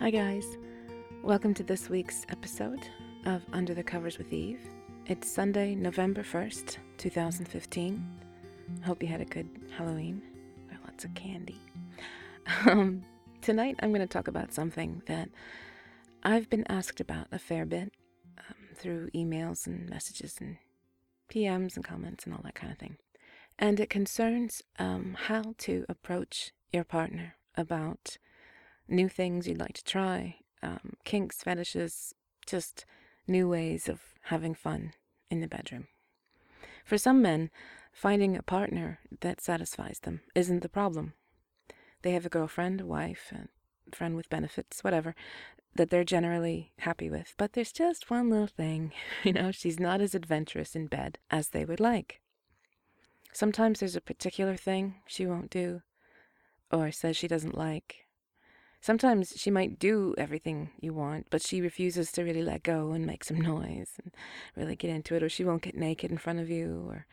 Hi, guys. Welcome to this week's episode of Under the Covers with Eve. It's Sunday, November 1st, 2015. I Hope you had a good Halloween. Got lots of candy. Um, tonight, I'm going to talk about something that I've been asked about a fair bit um, through emails and messages and PMs and comments and all that kind of thing. And it concerns um, how to approach your partner about new things you'd like to try, um, kinks, fetishes, just new ways of having fun in the bedroom. For some men, finding a partner that satisfies them isn't the problem. They have a girlfriend, a wife, a friend with benefits, whatever, that they're generally happy with. But there's just one little thing, you know, she's not as adventurous in bed as they would like. Sometimes there's a particular thing she won't do, or says she doesn't like, Sometimes she might do everything you want, but she refuses to really let go and make some noise and really get into it, or she won't get naked in front of you, or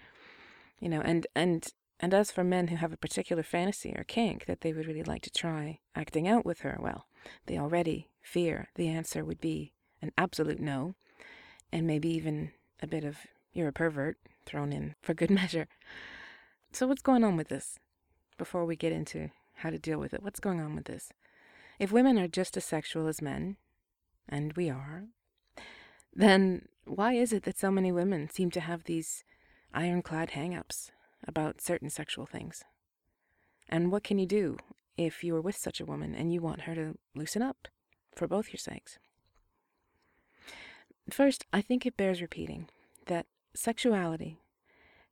you know. And and and as for men who have a particular fantasy or kink that they would really like to try acting out with her, well, they already fear the answer would be an absolute no, and maybe even a bit of you're a pervert thrown in for good measure. So what's going on with this? Before we get into how to deal with it, what's going on with this? If women are just as sexual as men, and we are, then why is it that so many women seem to have these ironclad hang ups about certain sexual things? And what can you do if you are with such a woman and you want her to loosen up for both your sakes? First, I think it bears repeating that sexuality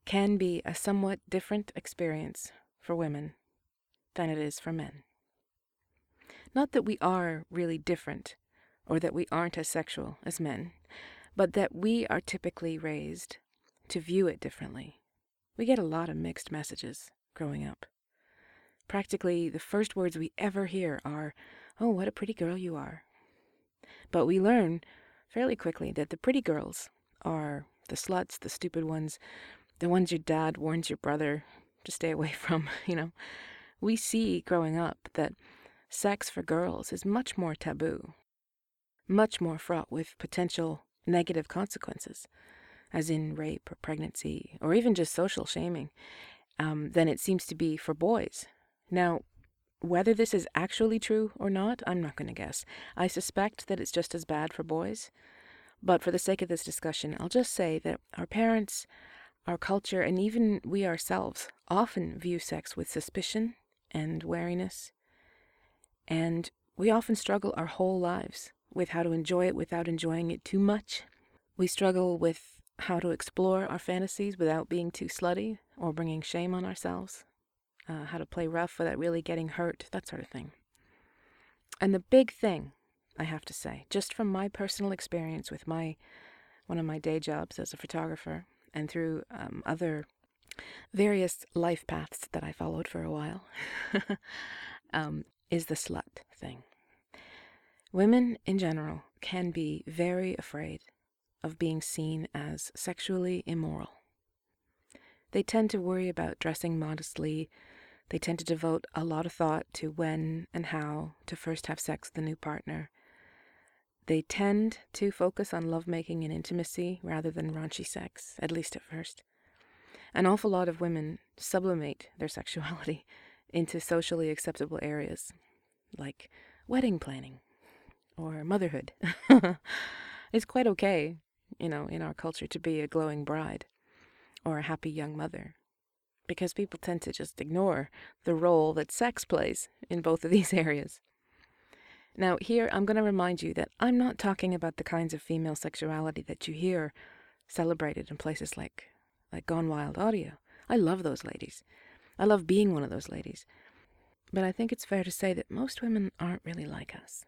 can be a somewhat different experience for women than it is for men. Not that we are really different, or that we aren't as sexual as men, but that we are typically raised to view it differently. We get a lot of mixed messages growing up. Practically the first words we ever hear are, Oh, what a pretty girl you are. But we learn fairly quickly that the pretty girls are the sluts, the stupid ones, the ones your dad warns your brother to stay away from, you know. We see growing up that sex for girls is much more taboo, much more fraught with potential negative consequences, as in rape or pregnancy, or even just social shaming, um, than it seems to be for boys. Now, whether this is actually true or not, I'm not going to guess. I suspect that it's just as bad for boys. But for the sake of this discussion, I'll just say that our parents, our culture, and even we ourselves often view sex with suspicion and wariness and we often struggle our whole lives with how to enjoy it without enjoying it too much. We struggle with how to explore our fantasies without being too slutty or bringing shame on ourselves, uh, how to play rough without really getting hurt, that sort of thing. And the big thing, I have to say, just from my personal experience with my one of my day jobs as a photographer and through um, other various life paths that I followed for a while, um, is the slut thing. Women in general can be very afraid of being seen as sexually immoral. They tend to worry about dressing modestly. They tend to devote a lot of thought to when and how to first have sex with a new partner. They tend to focus on lovemaking and intimacy rather than raunchy sex, at least at first. An awful lot of women sublimate their sexuality into socially acceptable areas, like wedding planning or motherhood. it's quite okay, you know, in our culture to be a glowing bride or a happy young mother because people tend to just ignore the role that sex plays in both of these areas. Now, here I'm going to remind you that I'm not talking about the kinds of female sexuality that you hear celebrated in places like like Gone Wild Audio. I love those ladies. I love being one of those ladies. But I think it's fair to say that most women aren't really like us.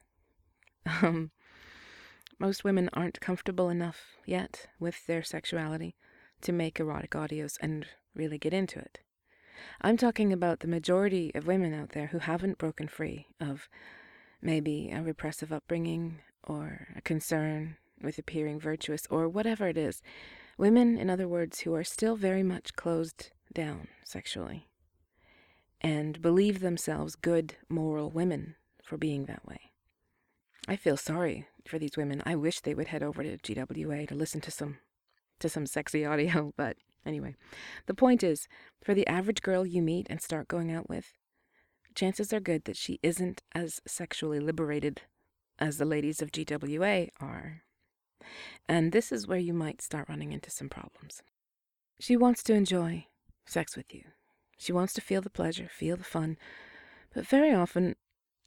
Um, most women aren't comfortable enough yet with their sexuality to make erotic audios and really get into it. I'm talking about the majority of women out there who haven't broken free of maybe a repressive upbringing or a concern with appearing virtuous or whatever it is. Women, in other words, who are still very much closed down sexually and believe themselves good, moral women for being that way. I feel sorry for these women. I wish they would head over to GWA to listen to some to some sexy audio, but anyway. The point is, for the average girl you meet and start going out with, chances are good that she isn't as sexually liberated as the ladies of GWA are. And this is where you might start running into some problems. She wants to enjoy sex with you. She wants to feel the pleasure, feel the fun. But very often,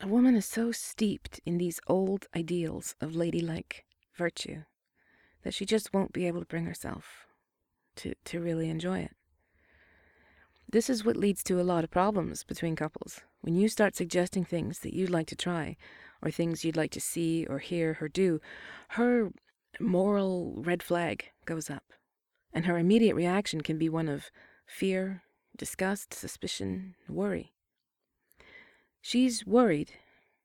a woman is so steeped in these old ideals of ladylike virtue that she just won't be able to bring herself to, to really enjoy it. This is what leads to a lot of problems between couples. When you start suggesting things that you'd like to try, or things you'd like to see or hear her do, her moral red flag goes up. And her immediate reaction can be one of fear, disgust, suspicion, worry. She's worried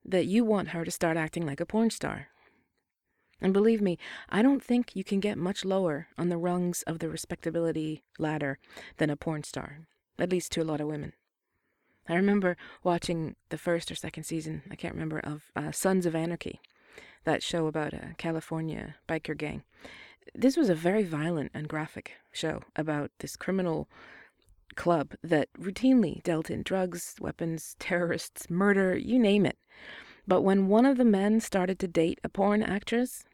that you want her to start acting like a porn star. And believe me, I don't think you can get much lower on the rungs of the respectability ladder than a porn star, at least to a lot of women. I remember watching the first or second season, I can't remember, of uh, Sons of Anarchy, that show about a California biker gang. This was a very violent and graphic show about this criminal club that routinely dealt in drugs, weapons, terrorists, murder, you name it. But when one of the men started to date a porn actress,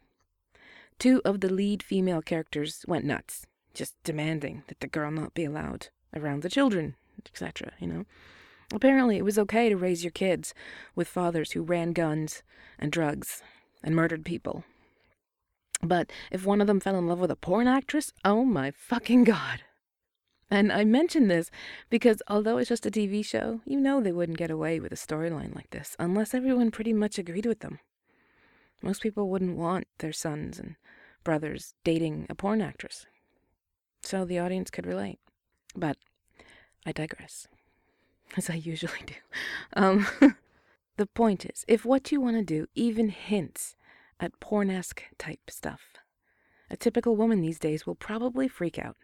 two of the lead female characters went nuts, just demanding that the girl not be allowed around the children, etc., you know. Apparently, it was okay to raise your kids with fathers who ran guns and drugs and murdered people. But if one of them fell in love with a porn actress, oh my fucking god. And I mention this because although it's just a TV show, you know they wouldn't get away with a storyline like this unless everyone pretty much agreed with them. Most people wouldn't want their sons and brothers dating a porn actress. So the audience could relate. But I digress, as I usually do. Um, the point is, if what you want to do even hints at pornesque type stuff, a typical woman these days will probably freak out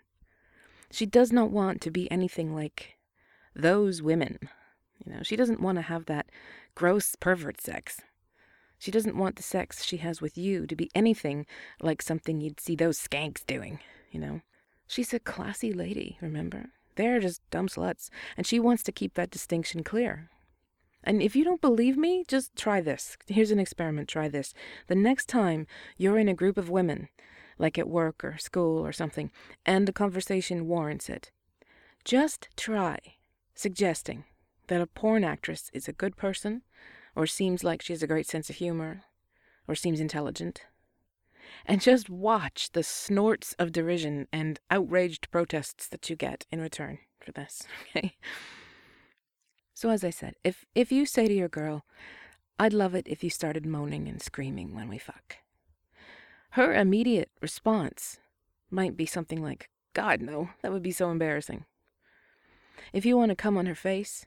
she does not want to be anything like those women. You know, she doesn't want to have that gross pervert sex. She doesn't want the sex she has with you to be anything like something you'd see those skanks doing, you know. She's a classy lady, remember? They're just dumb sluts, and she wants to keep that distinction clear. And if you don't believe me, just try this. Here's an experiment. Try this. The next time you're in a group of women like at work or school or something, and the conversation warrants it. Just try suggesting that a porn actress is a good person, or seems like she has a great sense of humor, or seems intelligent. And just watch the snorts of derision and outraged protests that you get in return for this, okay? So, as I said, if, if you say to your girl, I'd love it if you started moaning and screaming when we fuck, her immediate response might be something like, God, no, that would be so embarrassing. If you want to come on her face,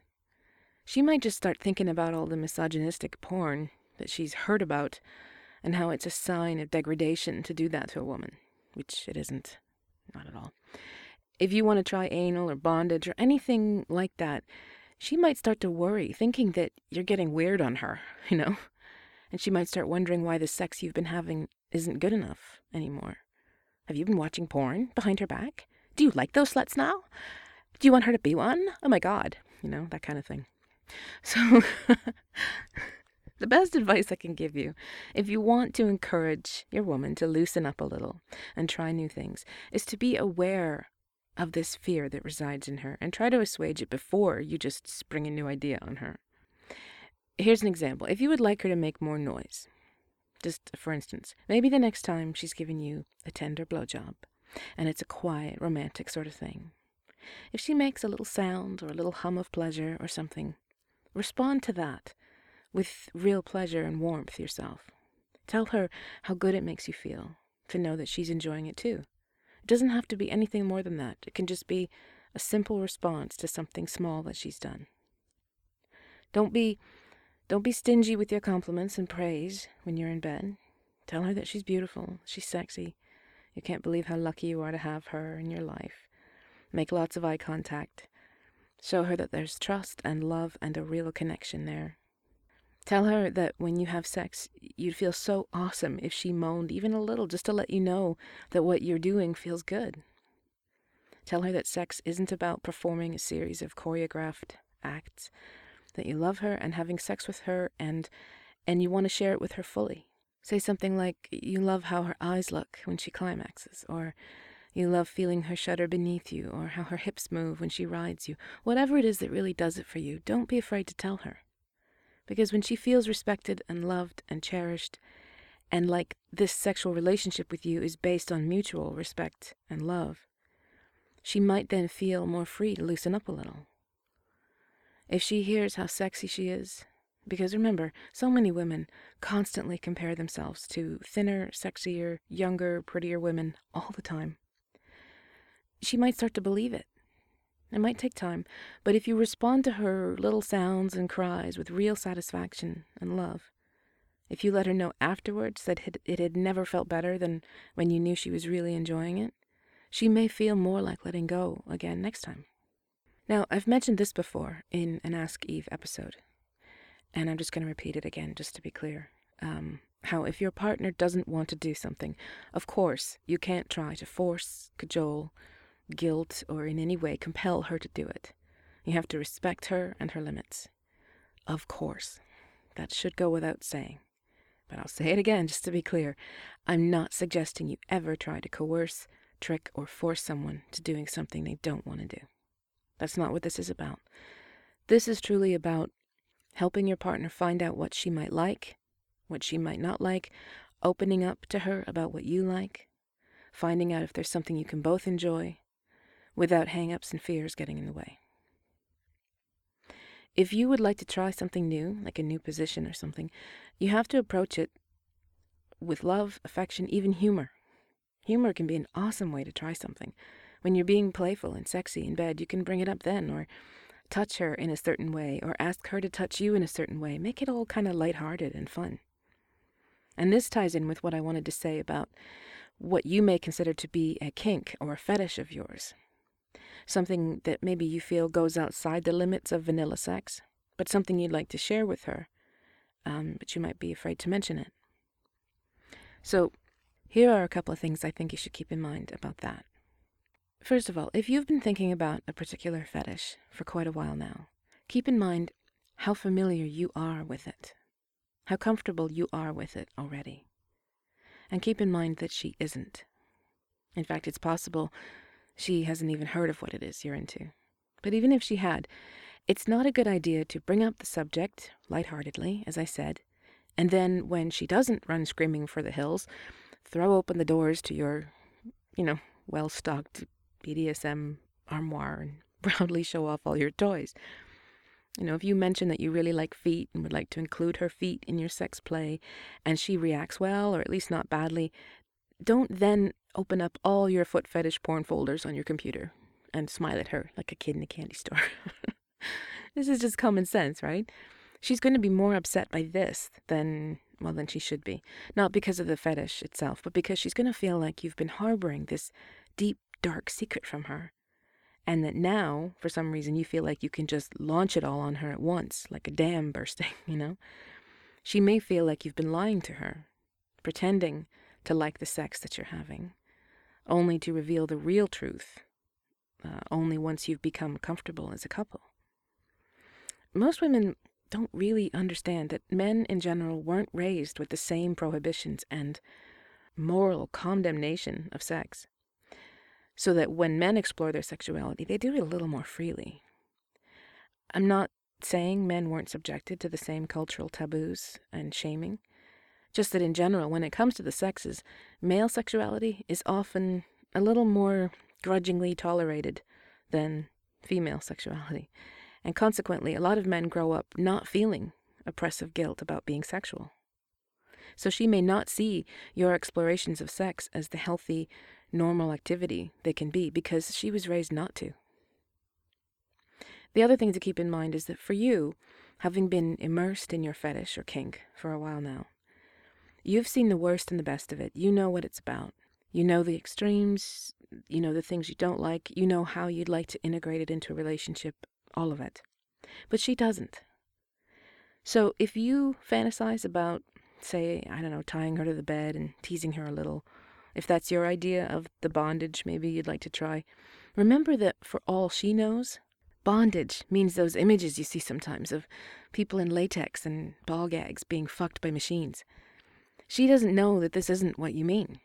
she might just start thinking about all the misogynistic porn that she's heard about and how it's a sign of degradation to do that to a woman, which it isn't. Not at all. If you want to try anal or bondage or anything like that, she might start to worry, thinking that you're getting weird on her, you know? And she might start wondering why the sex you've been having isn't good enough anymore. Have you been watching porn behind her back? Do you like those sluts now? Do you want her to be one? Oh my god. You know, that kind of thing. So, the best advice I can give you, if you want to encourage your woman to loosen up a little and try new things, is to be aware of this fear that resides in her and try to assuage it before you just spring a new idea on her. Here's an example. If you would like her to make more noise, just for instance, maybe the next time she's giving you a tender blowjob, and it's a quiet, romantic sort of thing. If she makes a little sound or a little hum of pleasure or something, respond to that with real pleasure and warmth yourself. Tell her how good it makes you feel to know that she's enjoying it too. It doesn't have to be anything more than that. It can just be a simple response to something small that she's done. Don't be don't be stingy with your compliments and praise when you're in bed. Tell her that she's beautiful, she's sexy. You can't believe how lucky you are to have her in your life. Make lots of eye contact. Show her that there's trust and love and a real connection there. Tell her that when you have sex, you'd feel so awesome if she moaned even a little just to let you know that what you're doing feels good. Tell her that sex isn't about performing a series of choreographed acts, that you love her and having sex with her and and you want to share it with her fully. Say something like you love how her eyes look when she climaxes or you love feeling her shudder beneath you or how her hips move when she rides you. Whatever it is that really does it for you, don't be afraid to tell her. Because when she feels respected and loved and cherished, and like this sexual relationship with you is based on mutual respect and love, she might then feel more free to loosen up a little. If she hears how sexy she is, because remember, so many women constantly compare themselves to thinner, sexier, younger, prettier women all the time. She might start to believe it. It might take time, but if you respond to her little sounds and cries with real satisfaction and love, if you let her know afterwards that it had never felt better than when you knew she was really enjoying it, she may feel more like letting go again next time. Now, I've mentioned this before in an Ask Eve episode, and I'm just going to repeat it again just to be clear. Um, how if your partner doesn't want to do something, of course, you can't try to force, cajole, guilt, or in any way compel her to do it. You have to respect her and her limits. Of course. That should go without saying. But I'll say it again just to be clear. I'm not suggesting you ever try to coerce, trick, or force someone to doing something they don't want to do. That's not what this is about. This is truly about helping your partner find out what she might like, what she might not like, opening up to her about what you like, finding out if there's something you can both enjoy, without hang ups and fears getting in the way. If you would like to try something new, like a new position or something, you have to approach it with love, affection, even humor. Humor can be an awesome way to try something. When you're being playful and sexy in bed, you can bring it up then, or touch her in a certain way, or ask her to touch you in a certain way. Make it all kind of lighthearted and fun. And this ties in with what I wanted to say about what you may consider to be a kink or a fetish of yours. Something that maybe you feel goes outside the limits of vanilla sex, but something you'd like to share with her, um, but you might be afraid to mention it. So, here are a couple of things I think you should keep in mind about that. First of all, if you've been thinking about a particular fetish for quite a while now, keep in mind how familiar you are with it, how comfortable you are with it already. And keep in mind that she isn't. In fact, it's possible she hasn't even heard of what it is you're into. But even if she had, it's not a good idea to bring up the subject lightheartedly, as I said, and then when she doesn't run screaming for the hills, throw open the doors to your, you know, well stocked BDSM armoire and proudly show off all your toys. You know, if you mention that you really like feet and would like to include her feet in your sex play, and she reacts well, or at least not badly, don't then open up all your foot fetish porn folders on your computer and smile at her like a kid in a candy store. this is just common sense, right? She's going to be more upset by this than, well, than she should be. Not because of the fetish itself, but because she's going to feel like you've been harboring this deep dark secret from her. And that now, for some reason, you feel like you can just launch it all on her at once, like a dam bursting, you know? She may feel like you've been lying to her, pretending to like the sex that you're having, only to reveal the real truth, uh, only once you've become comfortable as a couple. Most women don't really understand that men in general weren't raised with the same prohibitions and moral condemnation of sex so that when men explore their sexuality, they do it a little more freely. I'm not saying men weren't subjected to the same cultural taboos and shaming, just that in general, when it comes to the sexes, male sexuality is often a little more grudgingly tolerated than female sexuality. And consequently, a lot of men grow up not feeling oppressive guilt about being sexual. So she may not see your explorations of sex as the healthy, normal activity they can be because she was raised not to. The other thing to keep in mind is that for you, having been immersed in your fetish or kink for a while now, you've seen the worst and the best of it. You know what it's about. You know the extremes, you know the things you don't like, you know how you'd like to integrate it into a relationship, all of it. But she doesn't. So if you fantasize about, say, I don't know, tying her to the bed and teasing her a little, if that's your idea of the bondage maybe you'd like to try, remember that for all she knows, bondage means those images you see sometimes of people in latex and ball gags being fucked by machines. She doesn't know that this isn't what you mean.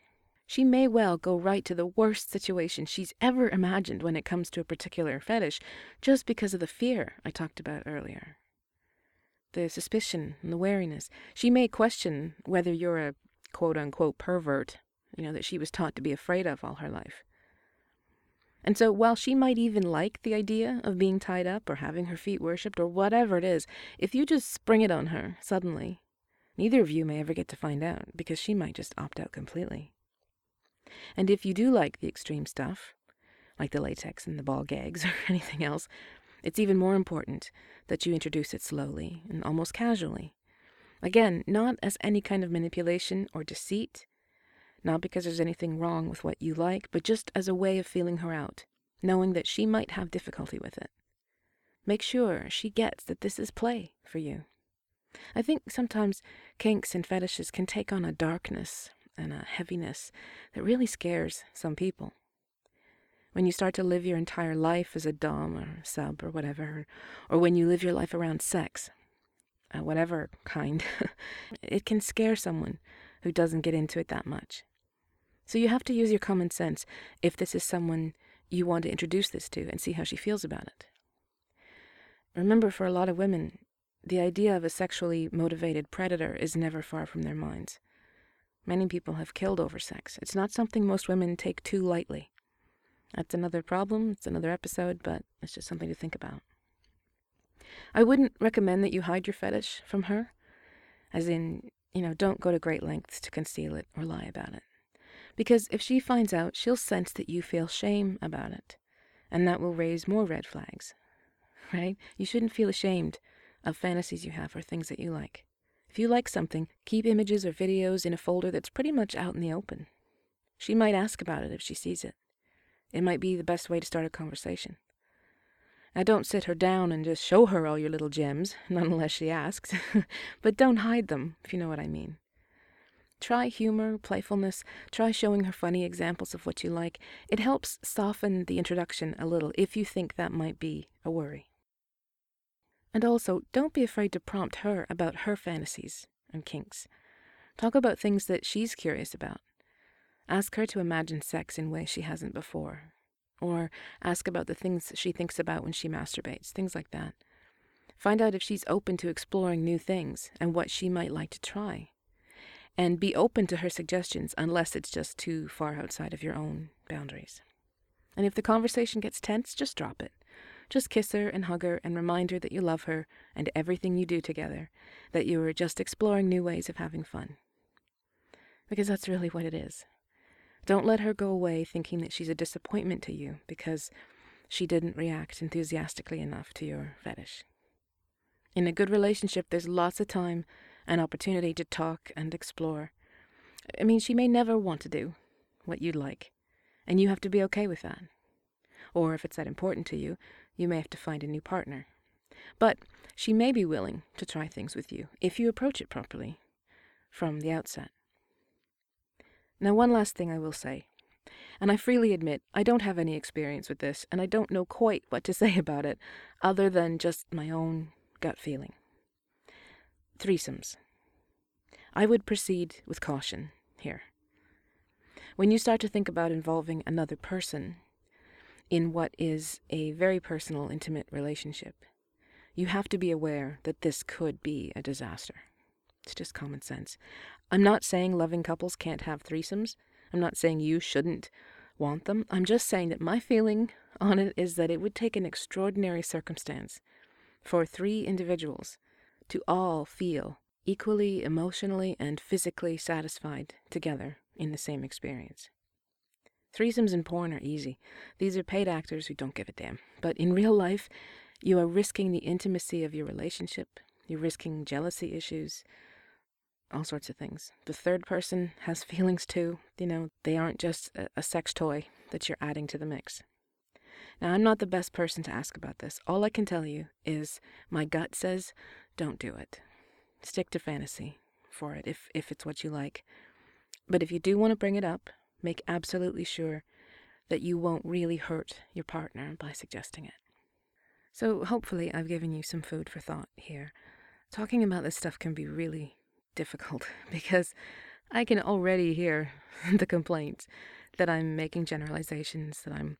She may well go right to the worst situation she's ever imagined when it comes to a particular fetish, just because of the fear I talked about earlier. The suspicion and the wariness. She may question whether you're a quote unquote pervert, you know, that she was taught to be afraid of all her life. And so, while she might even like the idea of being tied up or having her feet worshipped or whatever it is, if you just spring it on her suddenly, neither of you may ever get to find out because she might just opt out completely. And if you do like the extreme stuff, like the latex and the ball gags or anything else, it's even more important that you introduce it slowly and almost casually. Again, not as any kind of manipulation or deceit, not because there's anything wrong with what you like, but just as a way of feeling her out, knowing that she might have difficulty with it. Make sure she gets that this is play for you. I think sometimes kinks and fetishes can take on a darkness and a heaviness that really scares some people. When you start to live your entire life as a Dom or sub or whatever, or when you live your life around sex, uh, whatever kind, it can scare someone who doesn't get into it that much. So you have to use your common sense if this is someone you want to introduce this to and see how she feels about it. Remember, for a lot of women, the idea of a sexually motivated predator is never far from their minds. Many people have killed over sex. It's not something most women take too lightly. That's another problem, it's another episode, but it's just something to think about. I wouldn't recommend that you hide your fetish from her, as in, you know, don't go to great lengths to conceal it or lie about it. Because if she finds out, she'll sense that you feel shame about it, and that will raise more red flags, right? You shouldn't feel ashamed of fantasies you have or things that you like. If you like something, keep images or videos in a folder that's pretty much out in the open. She might ask about it if she sees it. It might be the best way to start a conversation. Now, don't sit her down and just show her all your little gems, not unless she asks, but don't hide them, if you know what I mean. Try humor, playfulness, try showing her funny examples of what you like. It helps soften the introduction a little if you think that might be a worry. And also, don't be afraid to prompt her about her fantasies and kinks. Talk about things that she's curious about. Ask her to imagine sex in ways she hasn't before. Or ask about the things she thinks about when she masturbates, things like that. Find out if she's open to exploring new things and what she might like to try. And be open to her suggestions unless it's just too far outside of your own boundaries. And if the conversation gets tense, just drop it. Just kiss her and hug her and remind her that you love her and everything you do together, that you are just exploring new ways of having fun. Because that's really what it is. Don't let her go away thinking that she's a disappointment to you because she didn't react enthusiastically enough to your fetish. In a good relationship, there's lots of time and opportunity to talk and explore. I mean, she may never want to do what you'd like, and you have to be okay with that. Or if it's that important to you, you may have to find a new partner. But she may be willing to try things with you if you approach it properly from the outset. Now, one last thing I will say, and I freely admit I don't have any experience with this, and I don't know quite what to say about it other than just my own gut feeling. Threesomes. I would proceed with caution here. When you start to think about involving another person, in what is a very personal, intimate relationship, you have to be aware that this could be a disaster. It's just common sense. I'm not saying loving couples can't have threesomes. I'm not saying you shouldn't want them. I'm just saying that my feeling on it is that it would take an extraordinary circumstance for three individuals to all feel equally emotionally and physically satisfied together in the same experience. Threesomes in porn are easy. These are paid actors who don't give a damn. But in real life, you are risking the intimacy of your relationship. You're risking jealousy issues, all sorts of things. The third person has feelings too. You know, they aren't just a, a sex toy that you're adding to the mix. Now, I'm not the best person to ask about this. All I can tell you is my gut says don't do it. stick to fantasy for it if, if it's what you like. But if you do want to bring it up, make absolutely sure that you won't really hurt your partner by suggesting it. So, hopefully, I've given you some food for thought here. Talking about this stuff can be really difficult because I can already hear the complaints that I'm making generalizations, that I'm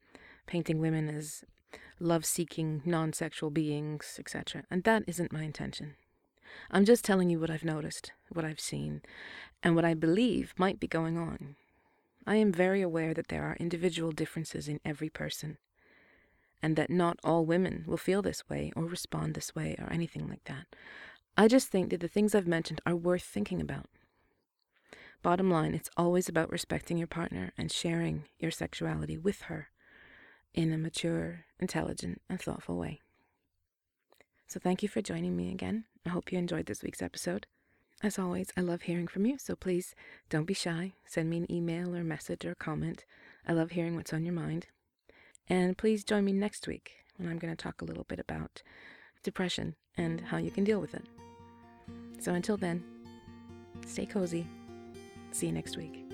painting women as love seeking, non sexual beings, etc. And that isn't my intention. I'm just telling you what I've noticed, what I've seen, and what I believe might be going on. I am very aware that there are individual differences in every person, and that not all women will feel this way or respond this way or anything like that. I just think that the things I've mentioned are worth thinking about. Bottom line, it's always about respecting your partner and sharing your sexuality with her in a mature, intelligent, and thoughtful way. So, thank you for joining me again. I hope you enjoyed this week's episode. As always, I love hearing from you, so please don't be shy. Send me an email or message or comment. I love hearing what's on your mind. And please join me next week when I'm going to talk a little bit about depression and how you can deal with it. So until then, stay cozy. See you next week.